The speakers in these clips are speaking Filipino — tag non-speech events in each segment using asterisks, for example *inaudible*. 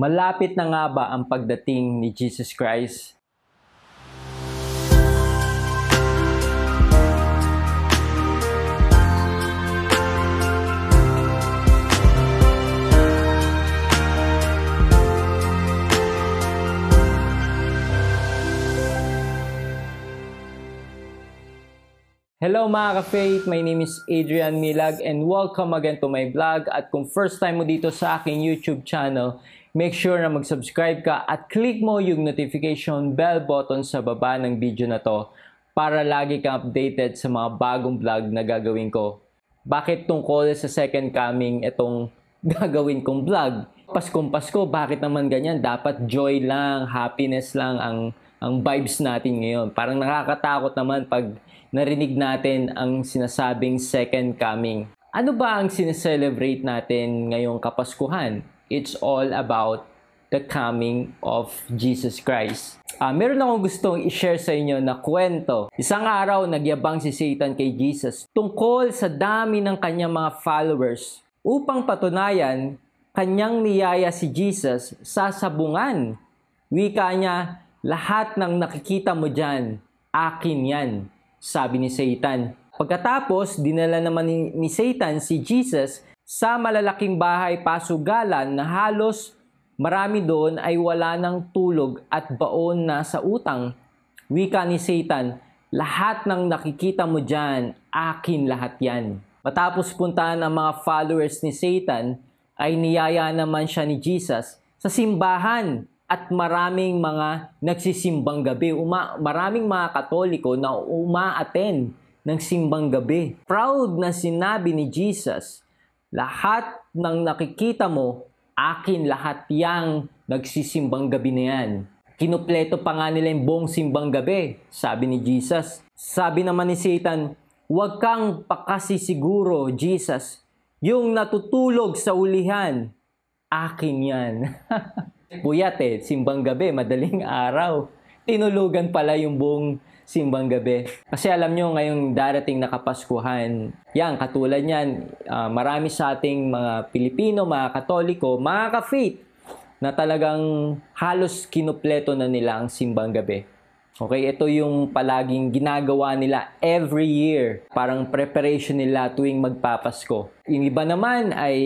Malapit na nga ba ang pagdating ni Jesus Christ? Hello mga ka-faith, my name is Adrian Milag and welcome again to my vlog. At kung first time mo dito sa aking YouTube channel, make sure na mag-subscribe ka at click mo yung notification bell button sa baba ng video na to para lagi kang updated sa mga bagong vlog na gagawin ko. Bakit tungkol sa second coming itong *laughs* gagawin kong vlog? Paskong Pasko, bakit naman ganyan? Dapat joy lang, happiness lang ang ang vibes natin ngayon. Parang nakakatakot naman pag narinig natin ang sinasabing second coming. Ano ba ang sineselebrate natin ngayong Kapaskuhan? It's all about the coming of Jesus Christ. Uh, meron akong gustong i-share sa inyo na kwento. Isang araw, nagyabang si Satan kay Jesus tungkol sa dami ng kanyang mga followers upang patunayan kanyang niyaya si Jesus sa sabungan. Wika niya, lahat ng nakikita mo dyan, akin yan, sabi ni Satan. Pagkatapos, dinala naman ni, ni Satan si Jesus sa malalaking bahay pasugalan na halos marami doon ay wala ng tulog at baon na sa utang. Wika ni Satan, lahat ng nakikita mo dyan, akin lahat yan. Matapos puntahan ang mga followers ni Satan, ay niyaya naman siya ni Jesus sa simbahan at maraming mga nagsisimbang gabi. Uma, maraming mga katoliko na uma-attend ng simbang gabi. Proud na sinabi ni Jesus, lahat ng nakikita mo, akin lahat yang nagsisimbang gabi na yan. Kinupleto pa nga nila yung buong simbang gabi, sabi ni Jesus. Sabi naman ni Satan, huwag kang pakasisiguro, Jesus. Yung natutulog sa ulihan, akin yan. *laughs* Puyat eh, simbang gabi, madaling araw. Tinulugan pala yung buong simbang gabi. Kasi alam nyo, ngayong darating na Kapaskuhan, yan, katulad yan, uh, marami sa ating mga Pilipino, mga Katoliko, mga ka-faith, na talagang halos kinupleto na nila ang simbang gabi. Okay, ito yung palaging ginagawa nila every year. Parang preparation nila tuwing magpapasko. Yung iba naman ay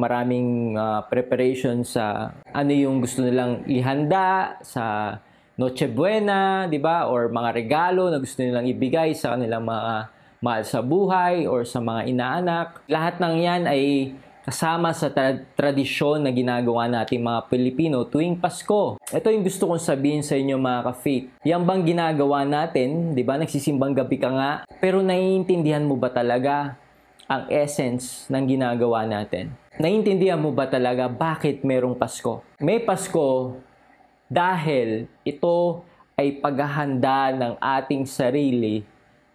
maraming uh, preparation sa ano yung gusto nilang ihanda sa Noche Buena, di ba? Or mga regalo na gusto nilang ibigay sa kanilang mga mahal sa buhay or sa mga inaanak. Lahat ng yan ay kasama sa tra- tradisyon na ginagawa natin mga Pilipino tuwing Pasko. Ito yung gusto kong sabihin sa inyo mga ka-faith. Yan bang ginagawa natin, di ba? Nagsisimbang gabi ka nga, pero naiintindihan mo ba talaga ang essence ng ginagawa natin? Naiintindihan mo ba talaga bakit merong Pasko? May Pasko dahil ito ay paghahanda ng ating sarili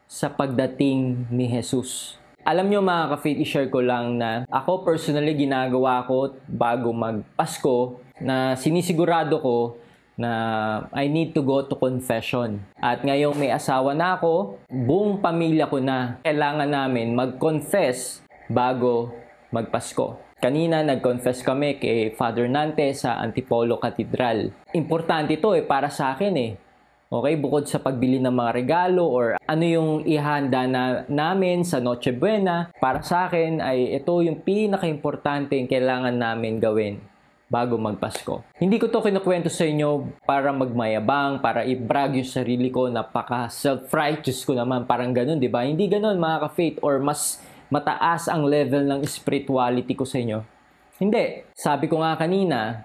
sa pagdating ni Jesus. Alam nyo mga ka-faith, i-share ko lang na ako personally ginagawa ko bago magpasko na sinisigurado ko na I need to go to confession. At ngayong may asawa na ako, buong pamilya ko na kailangan namin mag-confess bago magpasko. Kanina nag-confess kami kay Father Nante sa Antipolo Cathedral. Importante ito eh para sa akin eh Okay, bukod sa pagbili ng mga regalo or ano yung ihanda na namin sa Noche Buena, para sa akin ay ito yung pinaka-importante yung kailangan namin gawin bago magpasko. Hindi ko to kinukwento sa inyo para magmayabang, para i-brag yung sarili ko, napaka self-righteous ko naman, parang ganun, di ba? Hindi ganun mga ka-faith or mas mataas ang level ng spirituality ko sa inyo. Hindi. Sabi ko nga kanina,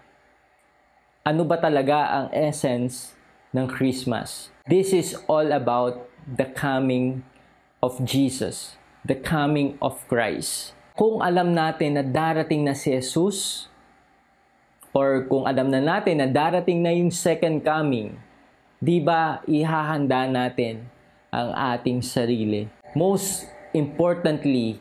ano ba talaga ang essence ng Christmas. This is all about the coming of Jesus, the coming of Christ. Kung alam natin na darating na si Jesus, or kung alam na natin na darating na yung second coming, di ba ihahanda natin ang ating sarili? Most importantly,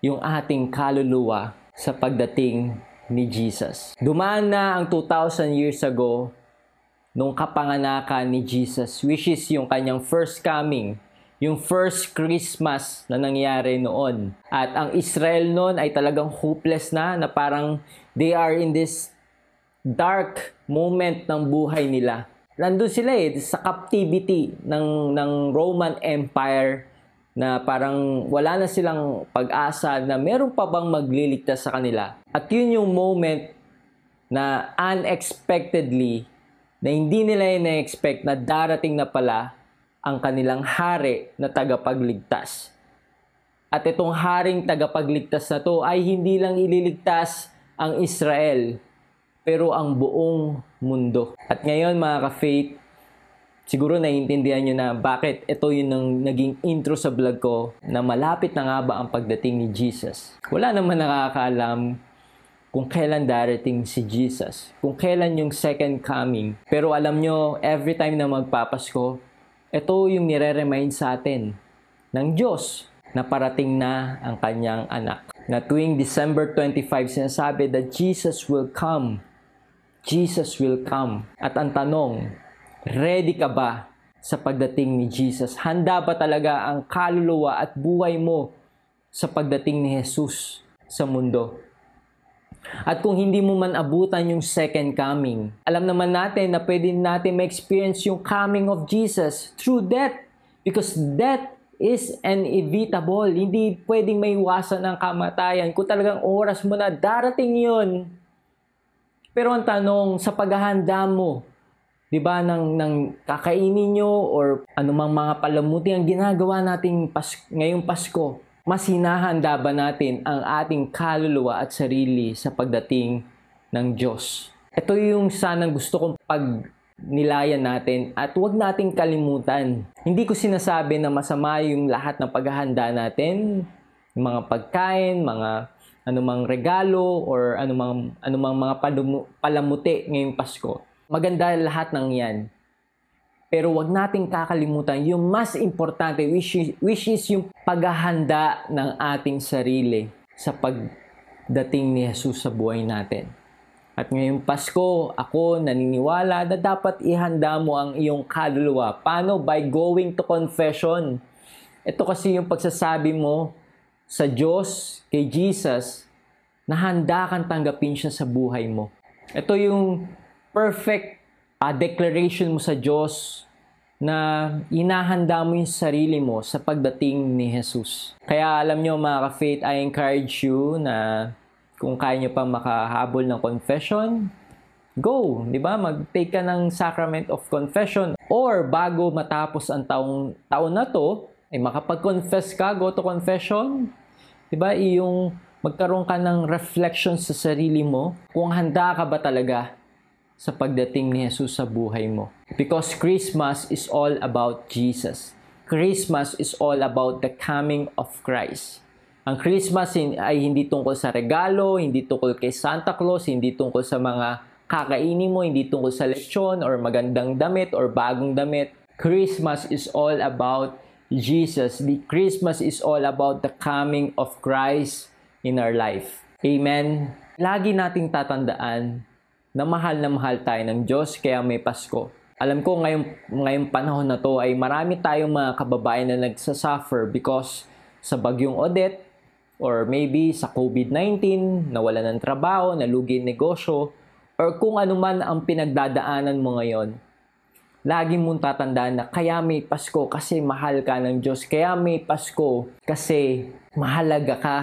yung ating kaluluwa sa pagdating ni Jesus. Dumaan na ang 2,000 years ago nung kapanganakan ni Jesus, which is yung kanyang first coming, yung first Christmas na nangyari noon. At ang Israel noon ay talagang hopeless na, na parang they are in this dark moment ng buhay nila. Nandun sila eh, sa captivity ng, ng Roman Empire na parang wala na silang pag-asa na meron pa bang magliligtas sa kanila. At yun yung moment na unexpectedly, na hindi nila na-expect na darating na pala ang kanilang hari na tagapagligtas. At itong haring tagapagligtas na to ay hindi lang ililigtas ang Israel, pero ang buong mundo. At ngayon mga ka-faith, siguro naiintindihan nyo na bakit ito yung nang naging intro sa vlog ko na malapit na nga ba ang pagdating ni Jesus. Wala naman nakakaalam kung kailan darating si Jesus, kung kailan yung second coming. Pero alam nyo, every time na magpapasko, ito yung nire-remind sa atin ng Diyos na parating na ang kanyang anak. Na tuwing December 25, sinasabi that Jesus will come. Jesus will come. At ang tanong, ready ka ba sa pagdating ni Jesus? Handa ba talaga ang kaluluwa at buhay mo sa pagdating ni Jesus sa mundo? At kung hindi mo man abutan yung second coming, alam naman natin na pwede natin ma-experience yung coming of Jesus through death. Because death is inevitable. Hindi pwedeng maiwasan ang kamatayan. Kung talagang oras mo na, darating yun. Pero ang tanong, sa paghahanda mo, di ba, ng, ng kakainin nyo or anumang mga palamuti ang ginagawa natin pas, ngayong Pasko, mas hinahanda ba natin ang ating kaluluwa at sarili sa pagdating ng Diyos? Ito yung sanang gusto kong pag nilayan natin at huwag nating kalimutan. Hindi ko sinasabi na masama yung lahat ng paghahanda natin, yung mga pagkain, mga anumang regalo or anumang anumang mga palamuti ngayong Pasko. Maganda lahat ng 'yan. Pero wag nating kakalimutan yung mas importante which is, which is yung paghahanda ng ating sarili sa pagdating ni Jesus sa buhay natin. At ngayong Pasko, ako naniniwala na dapat ihanda mo ang iyong kaluluwa. Paano? By going to confession. Ito kasi yung pagsasabi mo sa Diyos, kay Jesus, na handa kang tanggapin siya sa buhay mo. Ito yung perfect uh, declaration mo sa Diyos na inahanda mo yung sarili mo sa pagdating ni Jesus. Kaya alam nyo mga ka-faith, I encourage you na kung kaya nyo pa makahabol ng confession, go, di ba? Mag-take ka ng sacrament of confession. Or bago matapos ang taong, taon na to, ay makapag-confess ka, go to confession. Di ba? Yung magkaroon ka ng reflection sa sarili mo kung handa ka ba talaga sa pagdating ni Jesus sa buhay mo. Because Christmas is all about Jesus. Christmas is all about the coming of Christ. Ang Christmas ay hindi tungkol sa regalo, hindi tungkol kay Santa Claus, hindi tungkol sa mga kakainin mo, hindi tungkol sa lechon or magandang damit or bagong damit. Christmas is all about Jesus. The Christmas is all about the coming of Christ in our life. Amen. Lagi nating tatandaan na mahal na mahal tayo ng Diyos kaya may Pasko. Alam ko ngayong, ngayong panahon na to ay marami tayong mga kababayan na nagsasuffer because sa bagyong Odette, or maybe sa COVID-19, nawala ng trabaho, nalugi negosyo, or kung ano man ang pinagdadaanan mo ngayon, lagi mong tatandaan na kaya may Pasko kasi mahal ka ng Diyos. Kaya may Pasko kasi mahalaga ka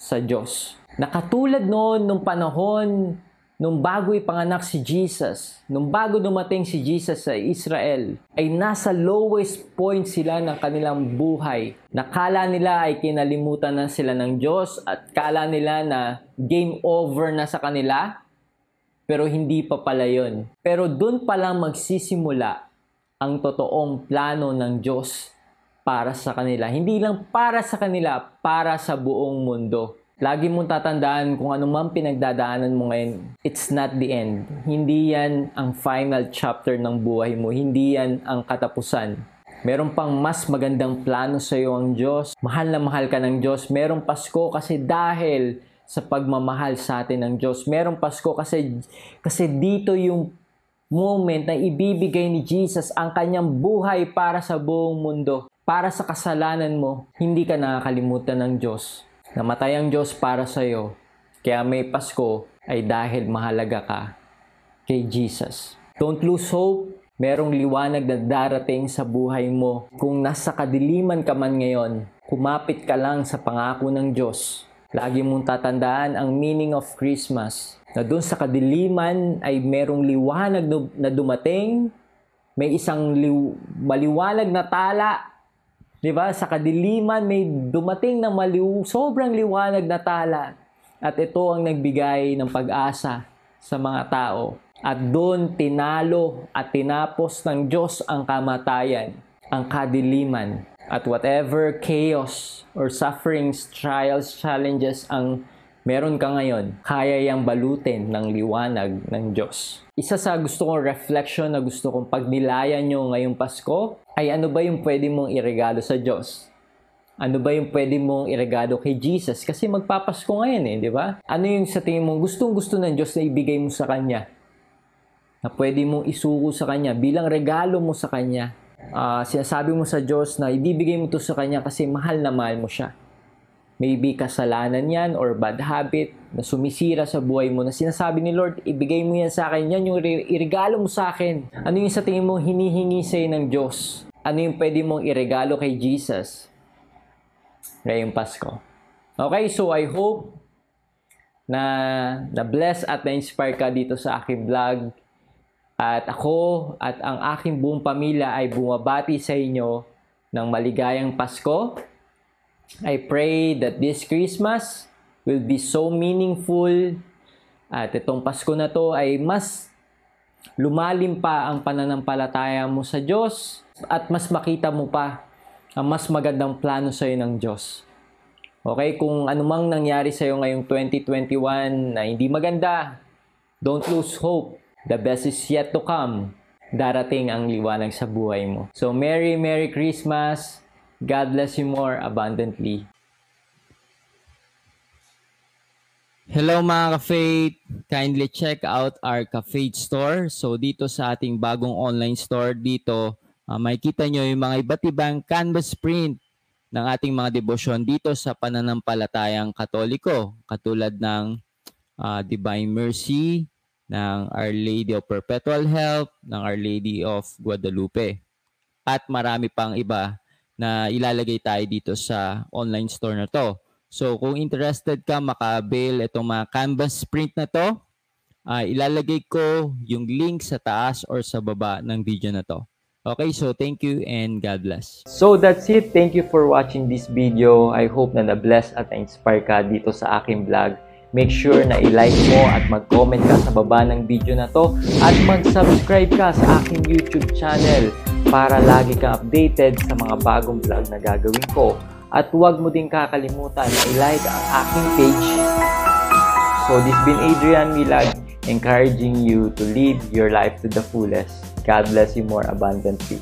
sa Diyos. Nakatulad noon nung panahon nung bago ipanganak si Jesus, nung bago dumating si Jesus sa Israel, ay nasa lowest point sila ng kanilang buhay. Nakala nila ay kinalimutan na sila ng Diyos at kala nila na game over na sa kanila, pero hindi pa pala yun. Pero doon pa lang magsisimula ang totoong plano ng Diyos para sa kanila. Hindi lang para sa kanila, para sa buong mundo. Lagi mong tatandaan kung man pinagdadaanan mo ngayon, it's not the end. Hindi yan ang final chapter ng buhay mo. Hindi yan ang katapusan. Meron pang mas magandang plano sa iyo ang Diyos. Mahal na mahal ka ng Diyos. Merong Pasko kasi dahil sa pagmamahal sa atin ng Diyos. Merong Pasko kasi, kasi dito yung moment na ibibigay ni Jesus ang kanyang buhay para sa buong mundo. Para sa kasalanan mo, hindi ka nakakalimutan ng Diyos Namatay ang Diyos para sa iyo, kaya may Pasko ay dahil mahalaga ka kay Jesus. Don't lose hope. Merong liwanag na darating sa buhay mo. Kung nasa kadiliman ka man ngayon, kumapit ka lang sa pangako ng Diyos. Lagi mong tatandaan ang meaning of Christmas. Na doon sa kadiliman ay merong liwanag na dumating. May isang liw- maliwanag na tala. Di ba? Sa kadiliman may dumating na maliw, sobrang liwanag na tala. At ito ang nagbigay ng pag-asa sa mga tao. At doon tinalo at tinapos ng Diyos ang kamatayan, ang kadiliman. At whatever chaos or sufferings, trials, challenges ang meron ka ngayon, kaya yang balutin ng liwanag ng Diyos. Isa sa gusto kong reflection na gusto kong pagnilayan nyo ngayong Pasko ay ano ba yung pwede mong iregalo sa Diyos? Ano ba yung pwede mong iregalo kay Jesus? Kasi magpapasko ngayon eh, di ba? Ano yung sa tingin mong gustong gusto ng Diyos na ibigay mo sa Kanya? Na pwede mong isuko sa Kanya bilang regalo mo sa Kanya. Uh, sinasabi mo sa Diyos na ibibigay mo to sa Kanya kasi mahal na mahal mo siya. Maybe kasalanan yan or bad habit na sumisira sa buhay mo na sinasabi ni Lord, ibigay mo yan sa akin. Yan yung iregalo mo sa akin. Ano yung sa tingin mo hinihingi sa'yo ng Diyos? Ano yung pwede mong iregalo kay Jesus ngayong Pasko? Okay, so I hope na na-bless at na-inspire ka dito sa aking vlog. At ako at ang aking buong pamilya ay bumabati sa inyo ng maligayang Pasko. I pray that this Christmas will be so meaningful at itong Pasko na to ay mas lumalim pa ang pananampalataya mo sa Diyos at mas makita mo pa ang mas magandang plano sa iyo ng Diyos. Okay, kung anumang nangyari sa iyo ngayong 2021 na hindi maganda, don't lose hope The best is yet to come. Darating ang liwanag sa buhay mo. So, Merry, Merry Christmas. God bless you more abundantly. Hello mga ka-faith! Kindly check out our ka-faith store. So dito sa ating bagong online store dito, uh, makikita nyo yung mga iba't ibang canvas print ng ating mga debosyon dito sa pananampalatayang katoliko. Katulad ng uh, Divine Mercy, ng Our Lady of Perpetual Help, ng Our Lady of Guadalupe. At marami pang iba na ilalagay tayo dito sa online store na to. So kung interested ka makabil itong mga canvas print na to, uh, ilalagay ko yung link sa taas or sa baba ng video na to. Okay, so thank you and God bless. So that's it. Thank you for watching this video. I hope na na-bless at na-inspire ka dito sa aking vlog. Make sure na i-like mo at mag-comment ka sa baba ng video na to at mag-subscribe ka sa aking YouTube channel para lagi kang updated sa mga bagong vlog na gagawin ko. At huwag mo din kakalimutan na i-like ang aking page. So this been Adrian Milag encouraging you to live your life to the fullest. God bless you more abundantly.